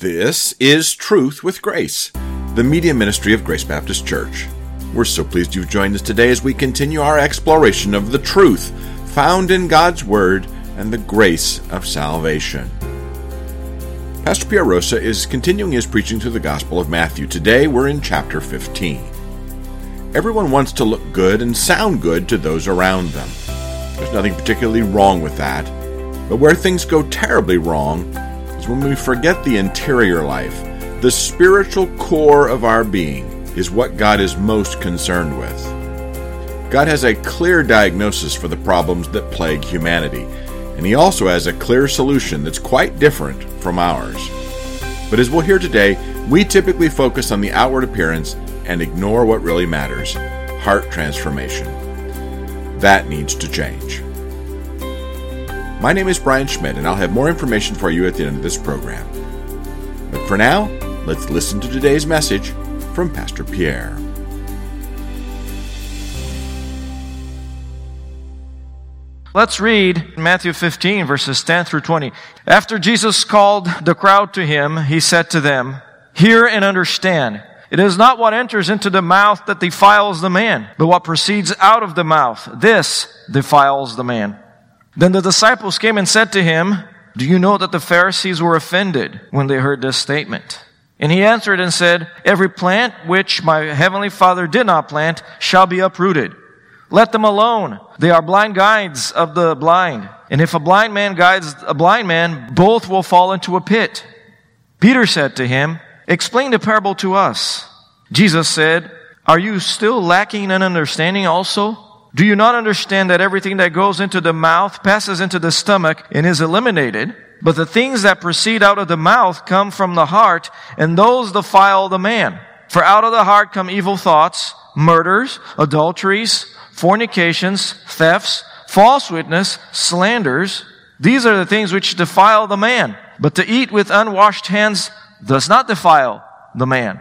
This is Truth with Grace, the media ministry of Grace Baptist Church. We're so pleased you've joined us today as we continue our exploration of the truth found in God's Word and the grace of salvation. Pastor Pierre Rosa is continuing his preaching through the Gospel of Matthew. Today we're in chapter 15. Everyone wants to look good and sound good to those around them. There's nothing particularly wrong with that. But where things go terribly wrong is when we forget the interior life. The spiritual core of our being is what God is most concerned with. God has a clear diagnosis for the problems that plague humanity, and He also has a clear solution that's quite different from ours. But as we'll hear today, we typically focus on the outward appearance and ignore what really matters heart transformation. That needs to change. My name is Brian Schmidt, and I'll have more information for you at the end of this program. But for now, let's listen to today's message from Pastor Pierre. Let's read Matthew 15, verses 10 through 20. After Jesus called the crowd to him, he said to them, Hear and understand. It is not what enters into the mouth that defiles the man, but what proceeds out of the mouth. This defiles the man. Then the disciples came and said to him, Do you know that the Pharisees were offended when they heard this statement? And he answered and said, Every plant which my heavenly Father did not plant shall be uprooted. Let them alone. They are blind guides of the blind. And if a blind man guides a blind man, both will fall into a pit. Peter said to him, Explain the parable to us. Jesus said, Are you still lacking in understanding also? Do you not understand that everything that goes into the mouth passes into the stomach and is eliminated? But the things that proceed out of the mouth come from the heart, and those defile the man. For out of the heart come evil thoughts, murders, adulteries, fornications, thefts, false witness, slanders. These are the things which defile the man. But to eat with unwashed hands does not defile the man.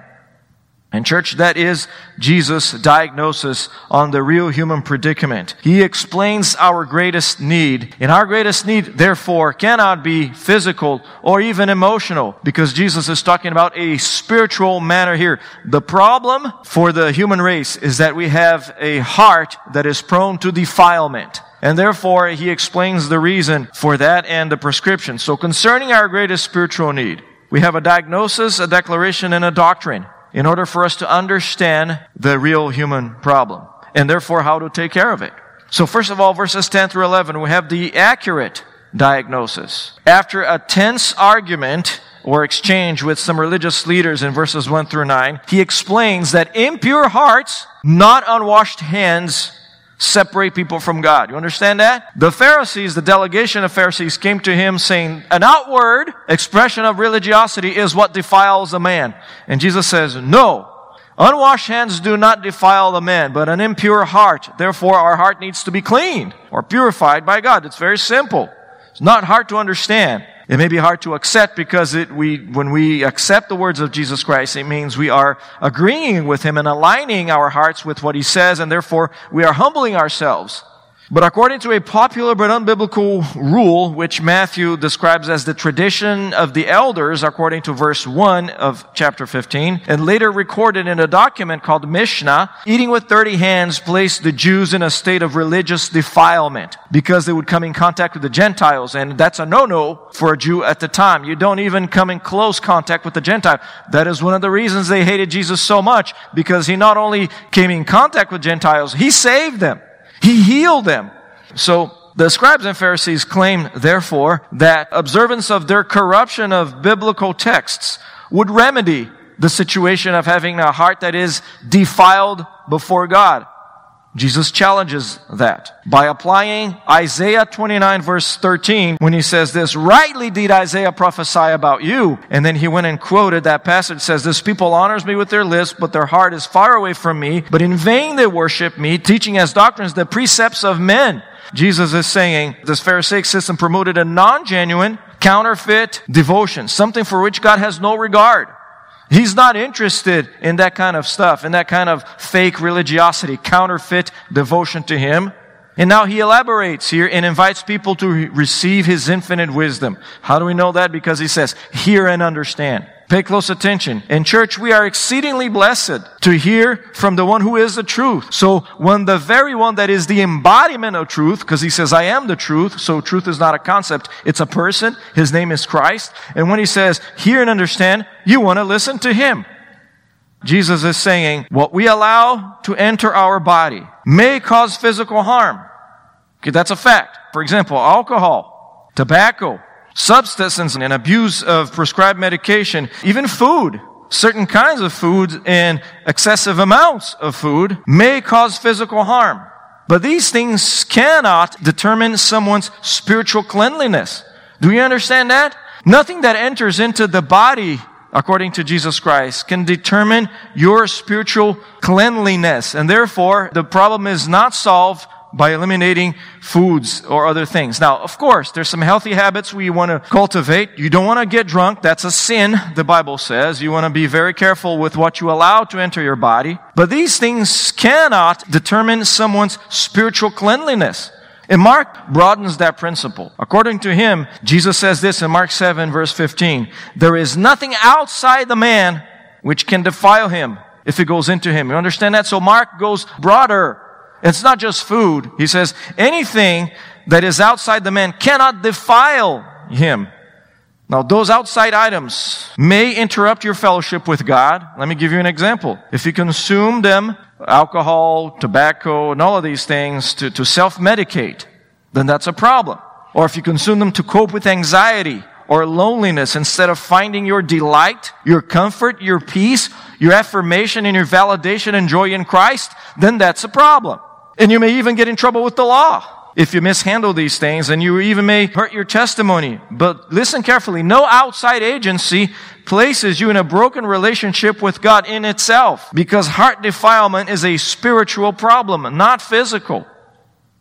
And church, that is Jesus' diagnosis on the real human predicament. He explains our greatest need. And our greatest need, therefore, cannot be physical or even emotional because Jesus is talking about a spiritual matter here. The problem for the human race is that we have a heart that is prone to defilement. And therefore, he explains the reason for that and the prescription. So concerning our greatest spiritual need, we have a diagnosis, a declaration, and a doctrine in order for us to understand the real human problem and therefore how to take care of it. So first of all, verses 10 through 11, we have the accurate diagnosis. After a tense argument or exchange with some religious leaders in verses 1 through 9, he explains that impure hearts, not unwashed hands, separate people from God. You understand that? The Pharisees, the delegation of Pharisees came to him saying, an outward expression of religiosity is what defiles a man. And Jesus says, no. Unwashed hands do not defile the man, but an impure heart. Therefore, our heart needs to be cleaned or purified by God. It's very simple. It's not hard to understand. It may be hard to accept because it, we, when we accept the words of Jesus Christ, it means we are agreeing with Him and aligning our hearts with what He says, and therefore we are humbling ourselves. But according to a popular but unbiblical rule, which Matthew describes as the tradition of the elders, according to verse 1 of chapter 15, and later recorded in a document called Mishnah, eating with 30 hands placed the Jews in a state of religious defilement because they would come in contact with the Gentiles, and that's a no-no for a Jew at the time. You don't even come in close contact with the Gentile. That is one of the reasons they hated Jesus so much, because he not only came in contact with Gentiles, he saved them. He healed them. So the scribes and Pharisees claim, therefore, that observance of their corruption of biblical texts would remedy the situation of having a heart that is defiled before God. Jesus challenges that by applying Isaiah 29 verse 13 when he says this, rightly did Isaiah prophesy about you. And then he went and quoted that passage says, this people honors me with their lips, but their heart is far away from me. But in vain they worship me, teaching as doctrines the precepts of men. Jesus is saying this Pharisaic system promoted a non-genuine, counterfeit devotion, something for which God has no regard. He's not interested in that kind of stuff, in that kind of fake religiosity, counterfeit devotion to Him. And now he elaborates here and invites people to re- receive his infinite wisdom. How do we know that? Because he says, hear and understand. Pay close attention. In church, we are exceedingly blessed to hear from the one who is the truth. So when the very one that is the embodiment of truth, because he says, I am the truth, so truth is not a concept, it's a person. His name is Christ. And when he says, hear and understand, you want to listen to him. Jesus is saying, what we allow to enter our body may cause physical harm. Okay, that's a fact. For example, alcohol, tobacco, substances and abuse of prescribed medication, even food, certain kinds of foods and excessive amounts of food may cause physical harm. But these things cannot determine someone's spiritual cleanliness. Do you understand that? Nothing that enters into the body according to Jesus Christ, can determine your spiritual cleanliness. And therefore, the problem is not solved by eliminating foods or other things. Now, of course, there's some healthy habits we want to cultivate. You don't want to get drunk. That's a sin, the Bible says. You want to be very careful with what you allow to enter your body. But these things cannot determine someone's spiritual cleanliness. And Mark broadens that principle. According to him, Jesus says this in Mark 7 verse 15. There is nothing outside the man which can defile him if it goes into him. You understand that? So Mark goes broader. It's not just food. He says anything that is outside the man cannot defile him. Now, those outside items may interrupt your fellowship with God. Let me give you an example. If you consume them alcohol, tobacco, and all of these things to, to self-medicate, then that's a problem. Or if you consume them to cope with anxiety or loneliness instead of finding your delight, your comfort, your peace, your affirmation and your validation and joy in Christ, then that's a problem. And you may even get in trouble with the law if you mishandle these things and you even may hurt your testimony. But listen carefully. No outside agency places you in a broken relationship with God in itself because heart defilement is a spiritual problem, not physical.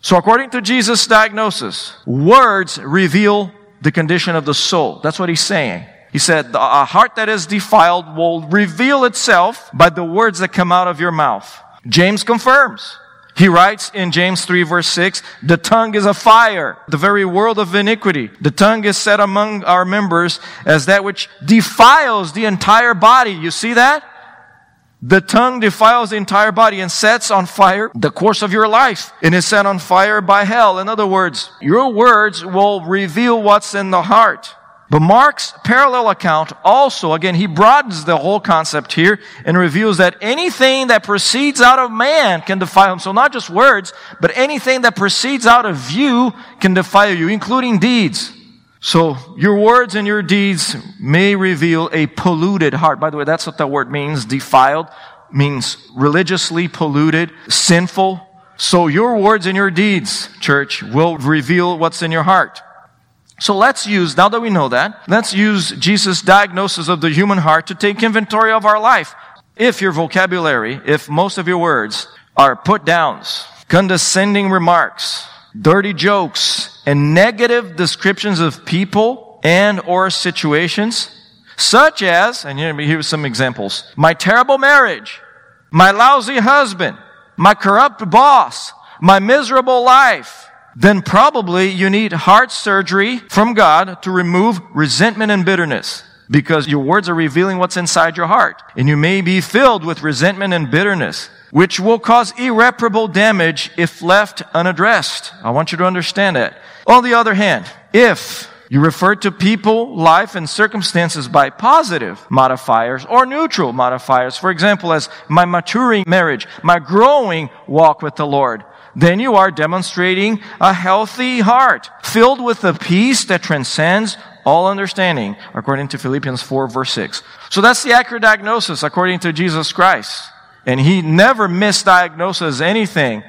So according to Jesus' diagnosis, words reveal the condition of the soul. That's what he's saying. He said, a heart that is defiled will reveal itself by the words that come out of your mouth. James confirms. He writes in James 3 verse 6, the tongue is a fire, the very world of iniquity. The tongue is set among our members as that which defiles the entire body. You see that? The tongue defiles the entire body and sets on fire the course of your life and is set on fire by hell. In other words, your words will reveal what's in the heart. But Mark's parallel account also, again, he broadens the whole concept here and reveals that anything that proceeds out of man can defile him. So not just words, but anything that proceeds out of you can defile you, including deeds. So your words and your deeds may reveal a polluted heart. By the way, that's what that word means. Defiled means religiously polluted, sinful. So your words and your deeds, church, will reveal what's in your heart. So let's use, now that we know that, let's use Jesus' diagnosis of the human heart to take inventory of our life. If your vocabulary, if most of your words are put downs, condescending remarks, dirty jokes, and negative descriptions of people and or situations, such as, and here here's some examples, my terrible marriage, my lousy husband, my corrupt boss, my miserable life, then probably you need heart surgery from God to remove resentment and bitterness because your words are revealing what's inside your heart. And you may be filled with resentment and bitterness, which will cause irreparable damage if left unaddressed. I want you to understand that. On the other hand, if you refer to people, life, and circumstances by positive modifiers or neutral modifiers. For example, as my maturing marriage, my growing walk with the Lord, then you are demonstrating a healthy heart, filled with the peace that transcends all understanding, according to Philippians 4 verse 6. So that's the accurate diagnosis according to Jesus Christ. And he never misdiagnoses anything.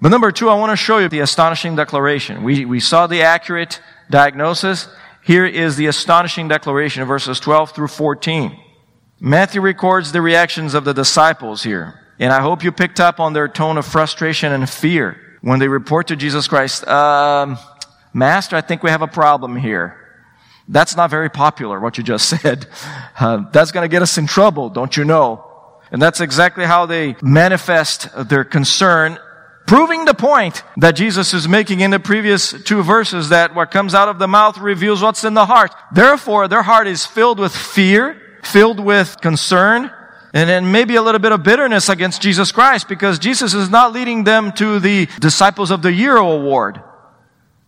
But number two, I want to show you the astonishing declaration. We, we saw the accurate diagnosis. Here is the astonishing declaration, verses 12 through 14. Matthew records the reactions of the disciples here. And I hope you picked up on their tone of frustration and fear when they report to Jesus Christ, um, Master, I think we have a problem here. That's not very popular, what you just said. Uh, that's going to get us in trouble, don't you know? And that's exactly how they manifest their concern proving the point that Jesus is making in the previous two verses that what comes out of the mouth reveals what's in the heart. Therefore, their heart is filled with fear, filled with concern, and then maybe a little bit of bitterness against Jesus Christ because Jesus is not leading them to the Disciples of the Year award.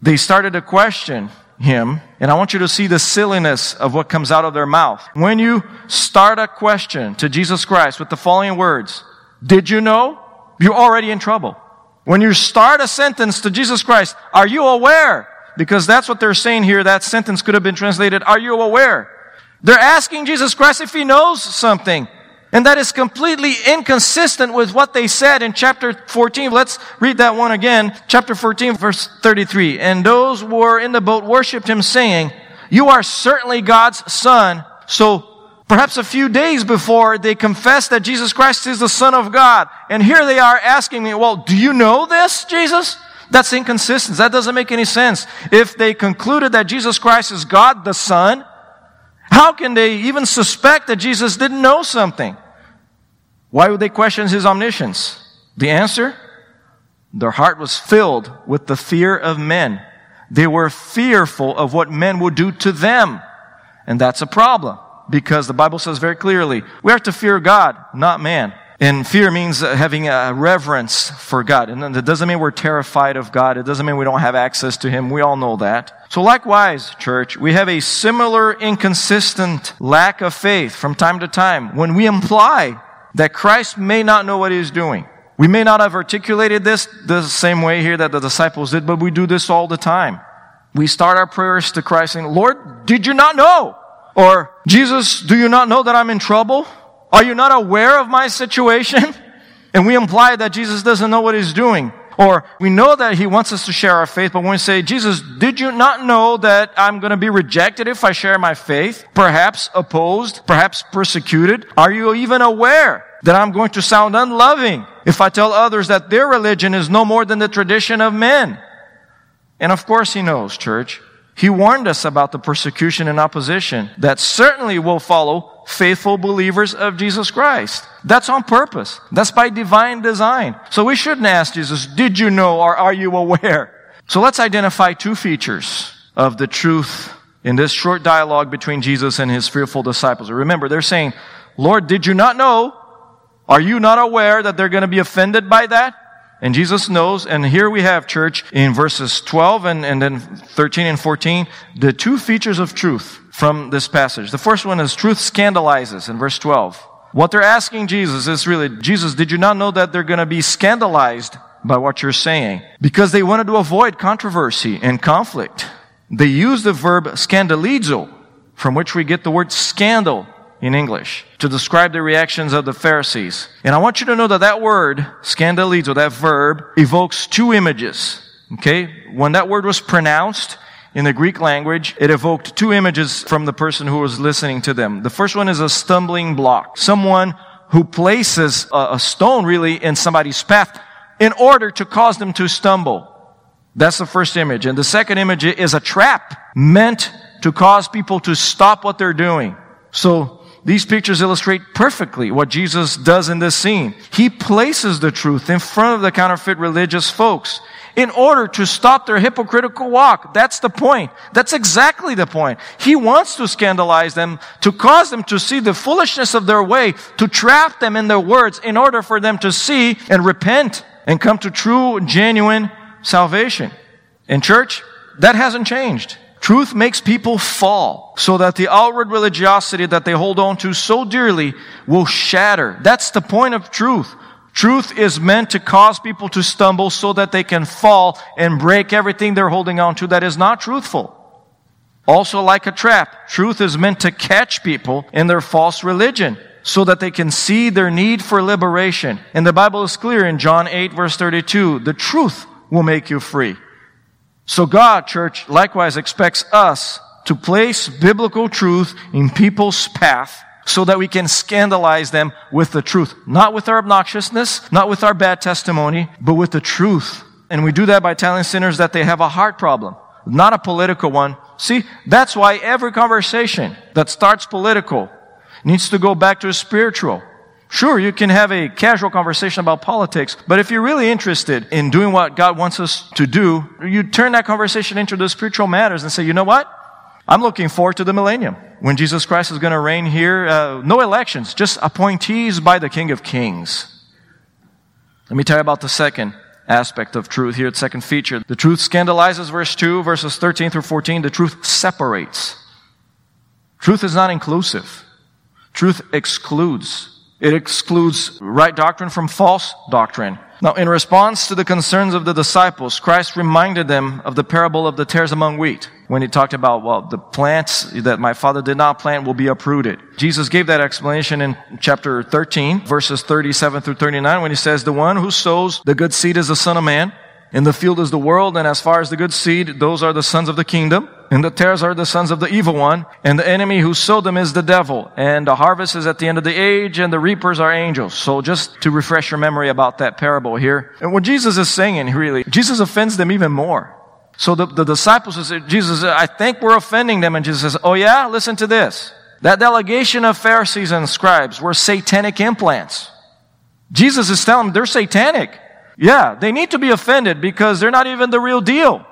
They started to question him, and I want you to see the silliness of what comes out of their mouth. When you start a question to Jesus Christ with the following words, Did you know? You're already in trouble. When you start a sentence to Jesus Christ, Are you aware? Because that's what they're saying here. That sentence could have been translated, Are you aware? They're asking Jesus Christ if he knows something. And that is completely inconsistent with what they said in chapter 14. Let's read that one again. Chapter 14, verse 33. And those who were in the boat worshiped him, saying, You are certainly God's son. So perhaps a few days before they confessed that Jesus Christ is the Son of God. And here they are asking me, Well, do you know this, Jesus? That's inconsistent. That doesn't make any sense. If they concluded that Jesus Christ is God the Son, how can they even suspect that Jesus didn't know something? Why would they question his omniscience? The answer? Their heart was filled with the fear of men. They were fearful of what men would do to them. And that's a problem because the Bible says very clearly, we are to fear God, not man. And fear means having a reverence for God. And that doesn't mean we're terrified of God. It doesn't mean we don't have access to Him. We all know that. So likewise, church, we have a similar inconsistent lack of faith from time to time when we imply that Christ may not know what He is doing. We may not have articulated this the same way here that the disciples did, but we do this all the time. We start our prayers to Christ saying, Lord, did you not know? Or, Jesus, do you not know that I'm in trouble? Are you not aware of my situation? And we imply that Jesus doesn't know what he's doing. Or we know that he wants us to share our faith, but when we say, Jesus, did you not know that I'm going to be rejected if I share my faith? Perhaps opposed, perhaps persecuted? Are you even aware that I'm going to sound unloving if I tell others that their religion is no more than the tradition of men? And of course he knows, church. He warned us about the persecution and opposition that certainly will follow faithful believers of Jesus Christ. That's on purpose. That's by divine design. So we shouldn't ask Jesus, did you know or are you aware? So let's identify two features of the truth in this short dialogue between Jesus and his fearful disciples. Remember, they're saying, Lord, did you not know? Are you not aware that they're going to be offended by that? And Jesus knows, and here we have, church, in verses 12 and, and then 13 and 14, the two features of truth from this passage. The first one is truth scandalizes in verse 12. What they're asking Jesus is really, Jesus, did you not know that they're going to be scandalized by what you're saying? Because they wanted to avoid controversy and conflict. They use the verb scandalizo, from which we get the word scandal in English to describe the reactions of the Pharisees. And I want you to know that that word, scandalizo, that verb, evokes two images. Okay? When that word was pronounced in the Greek language, it evoked two images from the person who was listening to them. The first one is a stumbling block. Someone who places a, a stone really in somebody's path in order to cause them to stumble. That's the first image. And the second image is a trap meant to cause people to stop what they're doing. So these pictures illustrate perfectly what Jesus does in this scene. He places the truth in front of the counterfeit religious folks in order to stop their hypocritical walk. That's the point. That's exactly the point. He wants to scandalize them, to cause them to see the foolishness of their way, to trap them in their words in order for them to see and repent and come to true, genuine salvation. In church, that hasn't changed. Truth makes people fall so that the outward religiosity that they hold on to so dearly will shatter. That's the point of truth. Truth is meant to cause people to stumble so that they can fall and break everything they're holding on to that is not truthful. Also, like a trap, truth is meant to catch people in their false religion so that they can see their need for liberation. And the Bible is clear in John 8 verse 32, the truth will make you free. So God, church, likewise expects us to place biblical truth in people's path so that we can scandalize them with the truth. Not with our obnoxiousness, not with our bad testimony, but with the truth. And we do that by telling sinners that they have a heart problem, not a political one. See, that's why every conversation that starts political needs to go back to a spiritual. Sure, you can have a casual conversation about politics, but if you're really interested in doing what God wants us to do, you turn that conversation into the spiritual matters and say, you know what? I'm looking forward to the millennium when Jesus Christ is going to reign here. Uh, no elections, just appointees by the King of Kings. Let me tell you about the second aspect of truth here, the second feature. The truth scandalizes, verse 2, verses 13 through 14. The truth separates. Truth is not inclusive. Truth excludes. It excludes right doctrine from false doctrine. Now, in response to the concerns of the disciples, Christ reminded them of the parable of the tares among wheat when he talked about, well, the plants that my father did not plant will be uprooted. Jesus gave that explanation in chapter 13, verses 37 through 39, when he says, The one who sows the good seed is the Son of Man. In the field is the world, and as far as the good seed, those are the sons of the kingdom. And the tares are the sons of the evil one, and the enemy who sowed them is the devil. And the harvest is at the end of the age, and the reapers are angels. So just to refresh your memory about that parable here. And what Jesus is saying, really, Jesus offends them even more. So the, the disciples say, Jesus, I think we're offending them. And Jesus says, Oh yeah? Listen to this. That delegation of Pharisees and scribes were satanic implants. Jesus is telling them they're satanic. Yeah, they need to be offended because they're not even the real deal.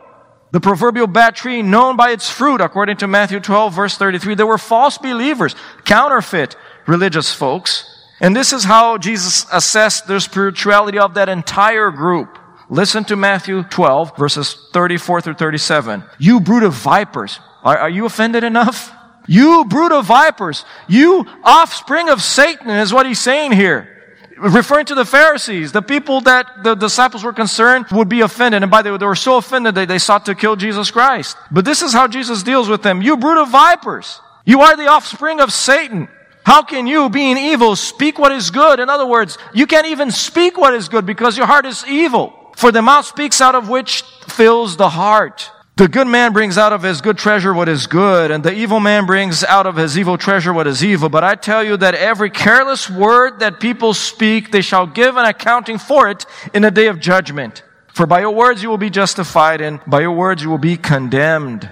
The proverbial bad tree known by its fruit, according to Matthew 12 verse 33. They were false believers, counterfeit religious folks. And this is how Jesus assessed the spirituality of that entire group. Listen to Matthew 12 verses 34 through 37. You brood of vipers. Are, are you offended enough? You brood of vipers. You offspring of Satan is what he's saying here referring to the Pharisees, the people that the disciples were concerned would be offended. And by the way, they were so offended that they sought to kill Jesus Christ. But this is how Jesus deals with them. You brood of vipers. You are the offspring of Satan. How can you, being evil, speak what is good? In other words, you can't even speak what is good because your heart is evil. For the mouth speaks out of which fills the heart. The good man brings out of his good treasure what is good, and the evil man brings out of his evil treasure what is evil. But I tell you that every careless word that people speak, they shall give an accounting for it in the day of judgment. For by your words you will be justified, and by your words you will be condemned.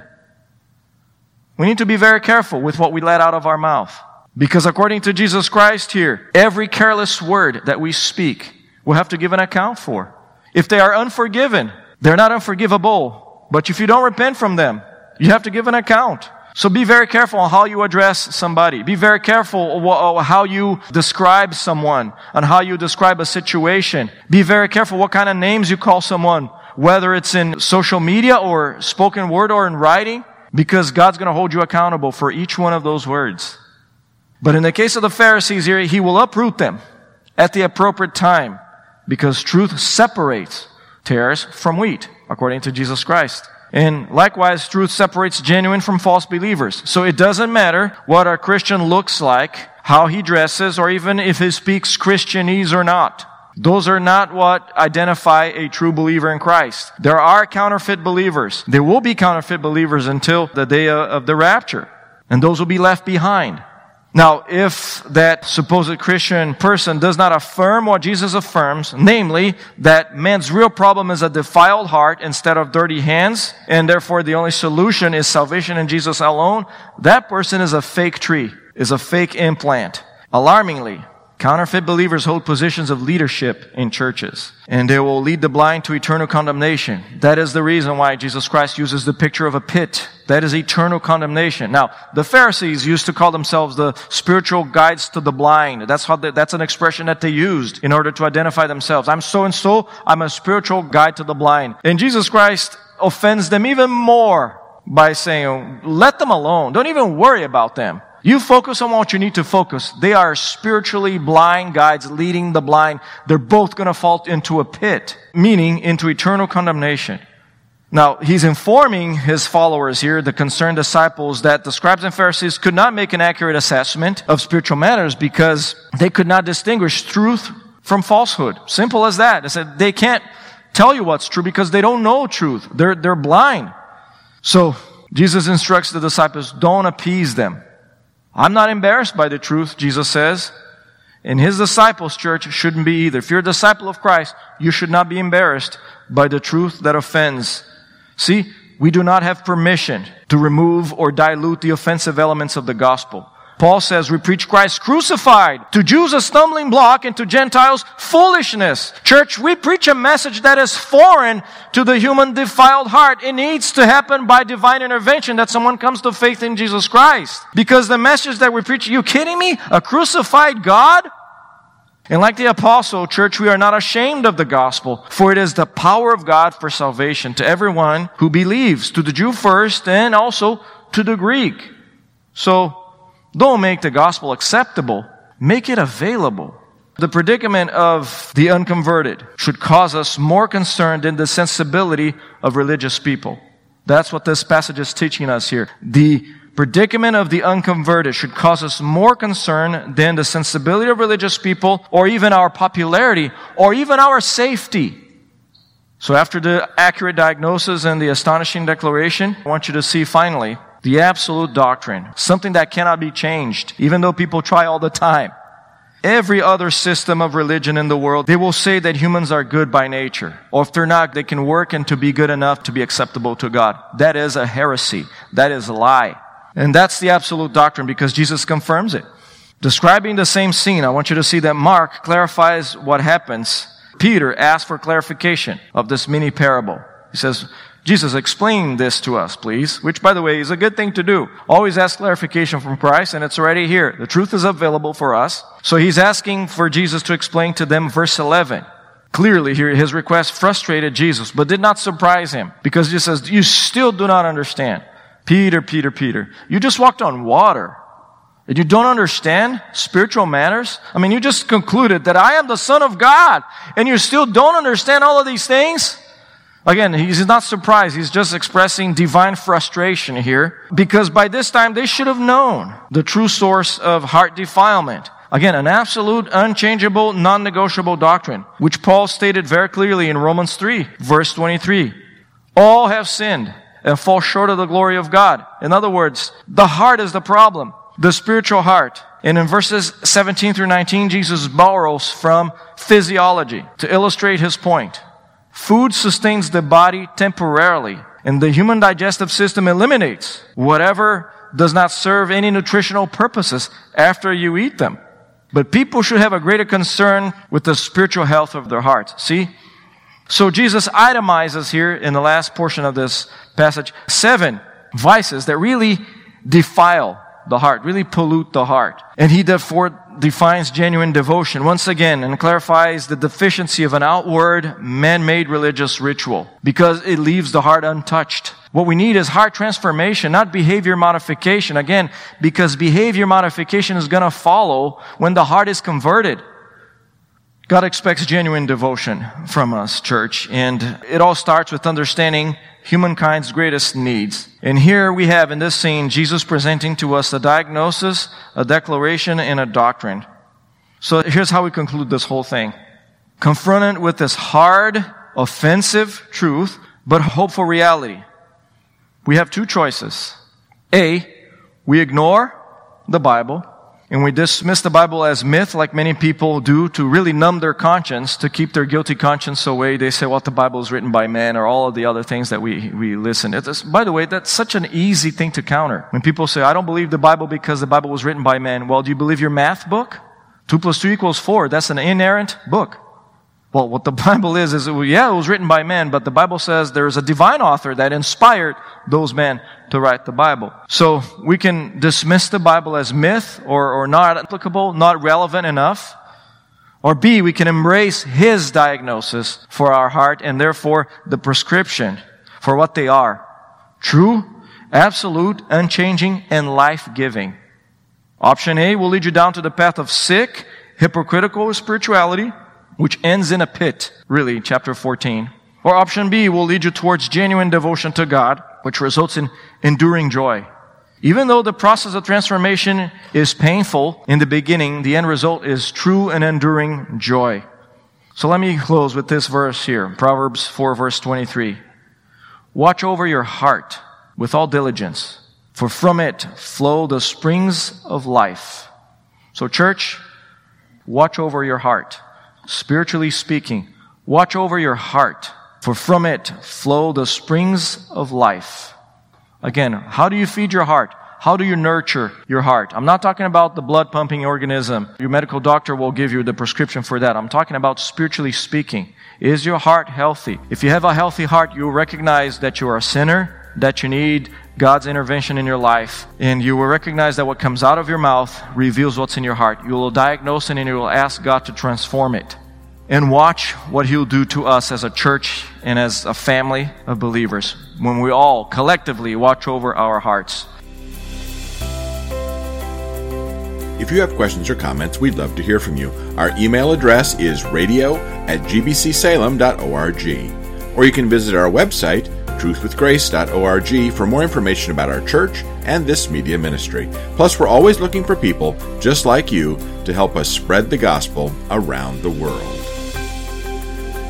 We need to be very careful with what we let out of our mouth. Because according to Jesus Christ here, every careless word that we speak, we'll have to give an account for. If they are unforgiven, they're not unforgivable. But if you don't repent from them, you have to give an account. So be very careful on how you address somebody. Be very careful how you describe someone and how you describe a situation. Be very careful what kind of names you call someone, whether it's in social media or spoken word or in writing, because God's going to hold you accountable for each one of those words. But in the case of the Pharisees here, He will uproot them at the appropriate time because truth separates tares from wheat according to Jesus Christ. And likewise, truth separates genuine from false believers. So it doesn't matter what a Christian looks like, how he dresses, or even if he speaks Christianese or not. Those are not what identify a true believer in Christ. There are counterfeit believers. There will be counterfeit believers until the day of the rapture. And those will be left behind. Now, if that supposed Christian person does not affirm what Jesus affirms, namely that man's real problem is a defiled heart instead of dirty hands, and therefore the only solution is salvation in Jesus alone, that person is a fake tree, is a fake implant. Alarmingly, Counterfeit believers hold positions of leadership in churches, and they will lead the blind to eternal condemnation. That is the reason why Jesus Christ uses the picture of a pit. That is eternal condemnation. Now, the Pharisees used to call themselves the spiritual guides to the blind. That's how they, that's an expression that they used in order to identify themselves. I'm so and so. I'm a spiritual guide to the blind. And Jesus Christ offends them even more by saying, let them alone. Don't even worry about them. You focus on what you need to focus. They are spiritually blind guides leading the blind. They're both going to fall into a pit, meaning into eternal condemnation. Now, he's informing his followers here, the concerned disciples, that the scribes and Pharisees could not make an accurate assessment of spiritual matters because they could not distinguish truth from falsehood. Simple as that. They said they can't tell you what's true because they don't know truth. They're, they're blind. So, Jesus instructs the disciples, don't appease them. I'm not embarrassed by the truth, Jesus says. And his disciples, church, shouldn't be either. If you're a disciple of Christ, you should not be embarrassed by the truth that offends. See, we do not have permission to remove or dilute the offensive elements of the gospel. Paul says we preach Christ crucified. To Jews a stumbling block and to Gentiles foolishness. Church, we preach a message that is foreign to the human defiled heart. It needs to happen by divine intervention that someone comes to faith in Jesus Christ. Because the message that we preach, you kidding me? A crucified God? And like the apostle, church, we are not ashamed of the gospel, for it is the power of God for salvation to everyone who believes, to the Jew first and also to the Greek. So, don't make the gospel acceptable, make it available. The predicament of the unconverted should cause us more concern than the sensibility of religious people. That's what this passage is teaching us here. The predicament of the unconverted should cause us more concern than the sensibility of religious people or even our popularity or even our safety. So after the accurate diagnosis and the astonishing declaration, I want you to see finally the absolute doctrine, something that cannot be changed, even though people try all the time. Every other system of religion in the world, they will say that humans are good by nature. Or if they're not, they can work and to be good enough to be acceptable to God. That is a heresy. That is a lie. And that's the absolute doctrine because Jesus confirms it. Describing the same scene, I want you to see that Mark clarifies what happens. Peter asks for clarification of this mini parable. He says, Jesus, explain this to us, please. Which, by the way, is a good thing to do. Always ask clarification from Christ, and it's already here. The truth is available for us. So he's asking for Jesus to explain to them verse 11. Clearly, here, his request frustrated Jesus, but did not surprise him, because he says, You still do not understand. Peter, Peter, Peter, you just walked on water. And you don't understand spiritual matters? I mean, you just concluded that I am the Son of God, and you still don't understand all of these things? Again, he's not surprised. He's just expressing divine frustration here because by this time they should have known the true source of heart defilement. Again, an absolute, unchangeable, non-negotiable doctrine, which Paul stated very clearly in Romans 3, verse 23. All have sinned and fall short of the glory of God. In other words, the heart is the problem, the spiritual heart. And in verses 17 through 19, Jesus borrows from physiology to illustrate his point. Food sustains the body temporarily, and the human digestive system eliminates whatever does not serve any nutritional purposes after you eat them. But people should have a greater concern with the spiritual health of their hearts. See? So Jesus itemizes here in the last portion of this passage seven vices that really defile the heart, really pollute the heart. And he therefore defines genuine devotion once again and clarifies the deficiency of an outward, man-made religious ritual because it leaves the heart untouched. What we need is heart transformation, not behavior modification. Again, because behavior modification is going to follow when the heart is converted. God expects genuine devotion from us, church, and it all starts with understanding humankind's greatest needs. And here we have in this scene Jesus presenting to us a diagnosis, a declaration, and a doctrine. So here's how we conclude this whole thing. Confronted with this hard, offensive truth, but hopeful reality, we have two choices. A, we ignore the Bible and we dismiss the Bible as myth, like many people do, to really numb their conscience, to keep their guilty conscience away. They say, well, the Bible is written by men, or all of the other things that we, we listen. It's, by the way, that's such an easy thing to counter. When people say, I don't believe the Bible because the Bible was written by men. Well, do you believe your math book? Two plus two equals four. That's an inerrant book. Well, what the Bible is, is, yeah, it was written by men, but the Bible says there is a divine author that inspired those men to write the Bible. So we can dismiss the Bible as myth or, or not applicable, not relevant enough. Or B, we can embrace his diagnosis for our heart and therefore the prescription for what they are. True, absolute, unchanging, and life-giving. Option A will lead you down to the path of sick, hypocritical spirituality which ends in a pit, really, chapter 14. Or option B will lead you towards genuine devotion to God, which results in enduring joy. Even though the process of transformation is painful in the beginning, the end result is true and enduring joy. So let me close with this verse here, Proverbs 4 verse 23. Watch over your heart with all diligence, for from it flow the springs of life. So church, watch over your heart spiritually speaking, watch over your heart, for from it flow the springs of life. Again, how do you feed your heart? How do you nurture your heart? I'm not talking about the blood pumping organism. Your medical doctor will give you the prescription for that. I'm talking about spiritually speaking. Is your heart healthy? If you have a healthy heart, you recognize that you are a sinner, that you need God's intervention in your life, and you will recognize that what comes out of your mouth reveals what's in your heart. You will diagnose it and you will ask God to transform it. And watch what He'll do to us as a church and as a family of believers when we all collectively watch over our hearts. If you have questions or comments, we'd love to hear from you. Our email address is radio at gbcsalem.org. Or you can visit our website, truthwithgrace.org, for more information about our church and this media ministry. Plus, we're always looking for people just like you to help us spread the gospel around the world.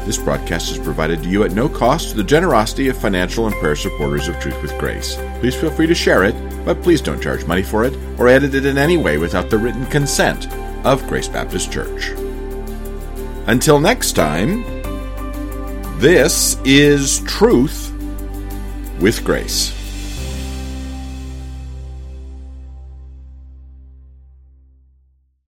This broadcast is provided to you at no cost to the generosity of financial and prayer supporters of Truth with Grace. Please feel free to share it, but please don't charge money for it or edit it in any way without the written consent of Grace Baptist Church. Until next time, this is Truth with Grace.